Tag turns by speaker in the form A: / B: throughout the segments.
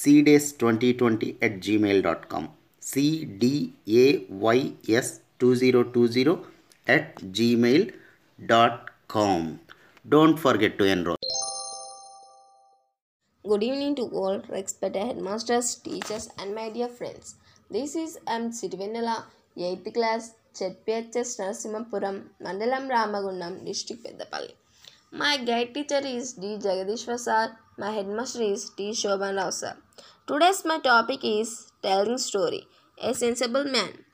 A: cdays2020 at gmail.com cdays2020 at gmail.com don't forget to enroll
B: Good evening to all respected headmasters, teachers, and my dear friends. This is M. Sitivenela, 8th class, ZPHS Narasimhapuram, Mandalam Ramagundam, District Peddapalli. My guide teacher is D. Jagadishwar sir. My headmaster is T. Shobhan Rao sir. Today's my topic is telling story. A sensible man.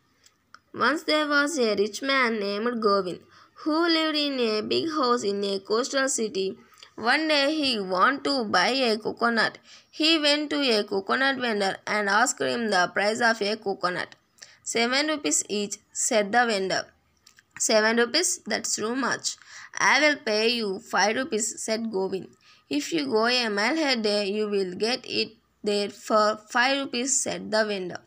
B: Once there was a rich man named Govind who lived in a big house in a coastal city. One day he wanted to buy a coconut. He went to a coconut vendor and asked him the price of a coconut. Seven rupees each, said the vendor. Seven rupees? That's too much. I will pay you five rupees, said Govind. If you go a mile ahead, you will get it there for five rupees, said the vendor.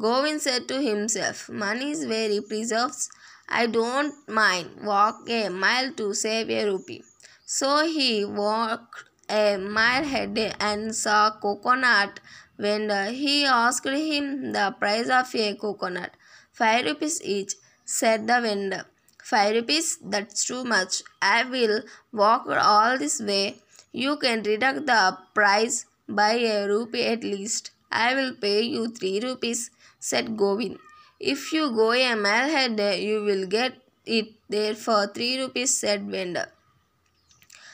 B: Govind said to himself, Money is very precious. I don't mind walk a mile to save a rupee. So he walked a mile ahead and saw coconut vendor. He asked him the price of a coconut. Five rupees each, said the vendor. Five rupees? That's too much. I will walk all this way. You can deduct the price by a rupee at least. I will pay you three rupees, said Govind. If you go a mile ahead, you will get it there for three rupees, said vendor.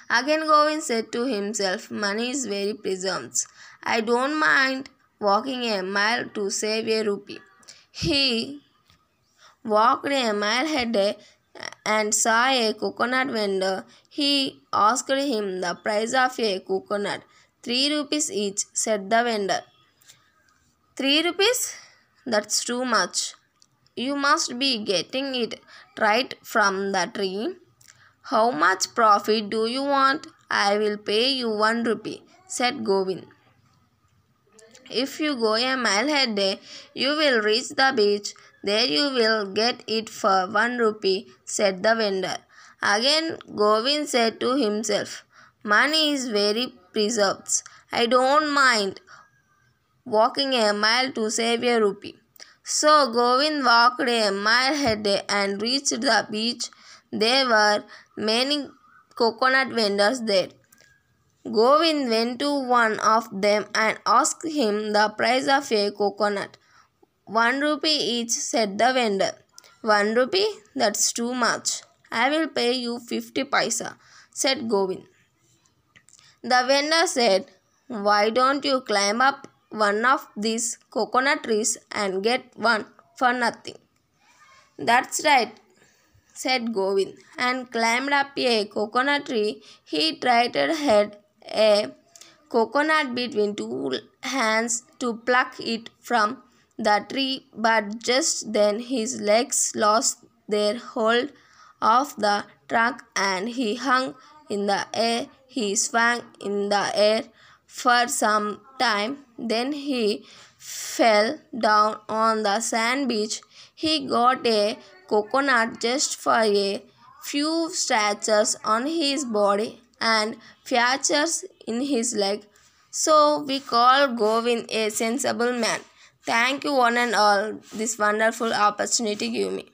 B: Again Govind said to himself, Money is very precious. I don't mind walking a mile to save a rupee. He walked a mile ahead and saw a coconut vendor. He asked him the price of a coconut. Three rupees each, said the vendor. Three rupees? That's too much. You must be getting it right from the tree. How much profit do you want? I will pay you one rupee, said Govind. If you go a mile ahead, you will reach the beach. There you will get it for one rupee, said the vendor. Again, Govind said to himself, Money is very precious. I don't mind walking a mile to save a rupee. So Govind walked a mile ahead and reached the beach. There were many coconut vendors there. Govind went to one of them and asked him the price of a coconut. One rupee each, said the vendor. One rupee? That's too much. I will pay you fifty paisa, said Govind. The vendor said, Why don't you climb up one of these coconut trees and get one for nothing? That's right, said Govind, and climbed up a coconut tree. He tried to head a coconut between two hands to pluck it from the tree, but just then his legs lost their hold of the trunk and he hung in the air. He swung in the air for some time, then he fell down on the sand beach. He got a coconut just for a few scratches on his body and fractures in his leg. So we call Govind a sensible man. Thank you one and all this wonderful opportunity give me.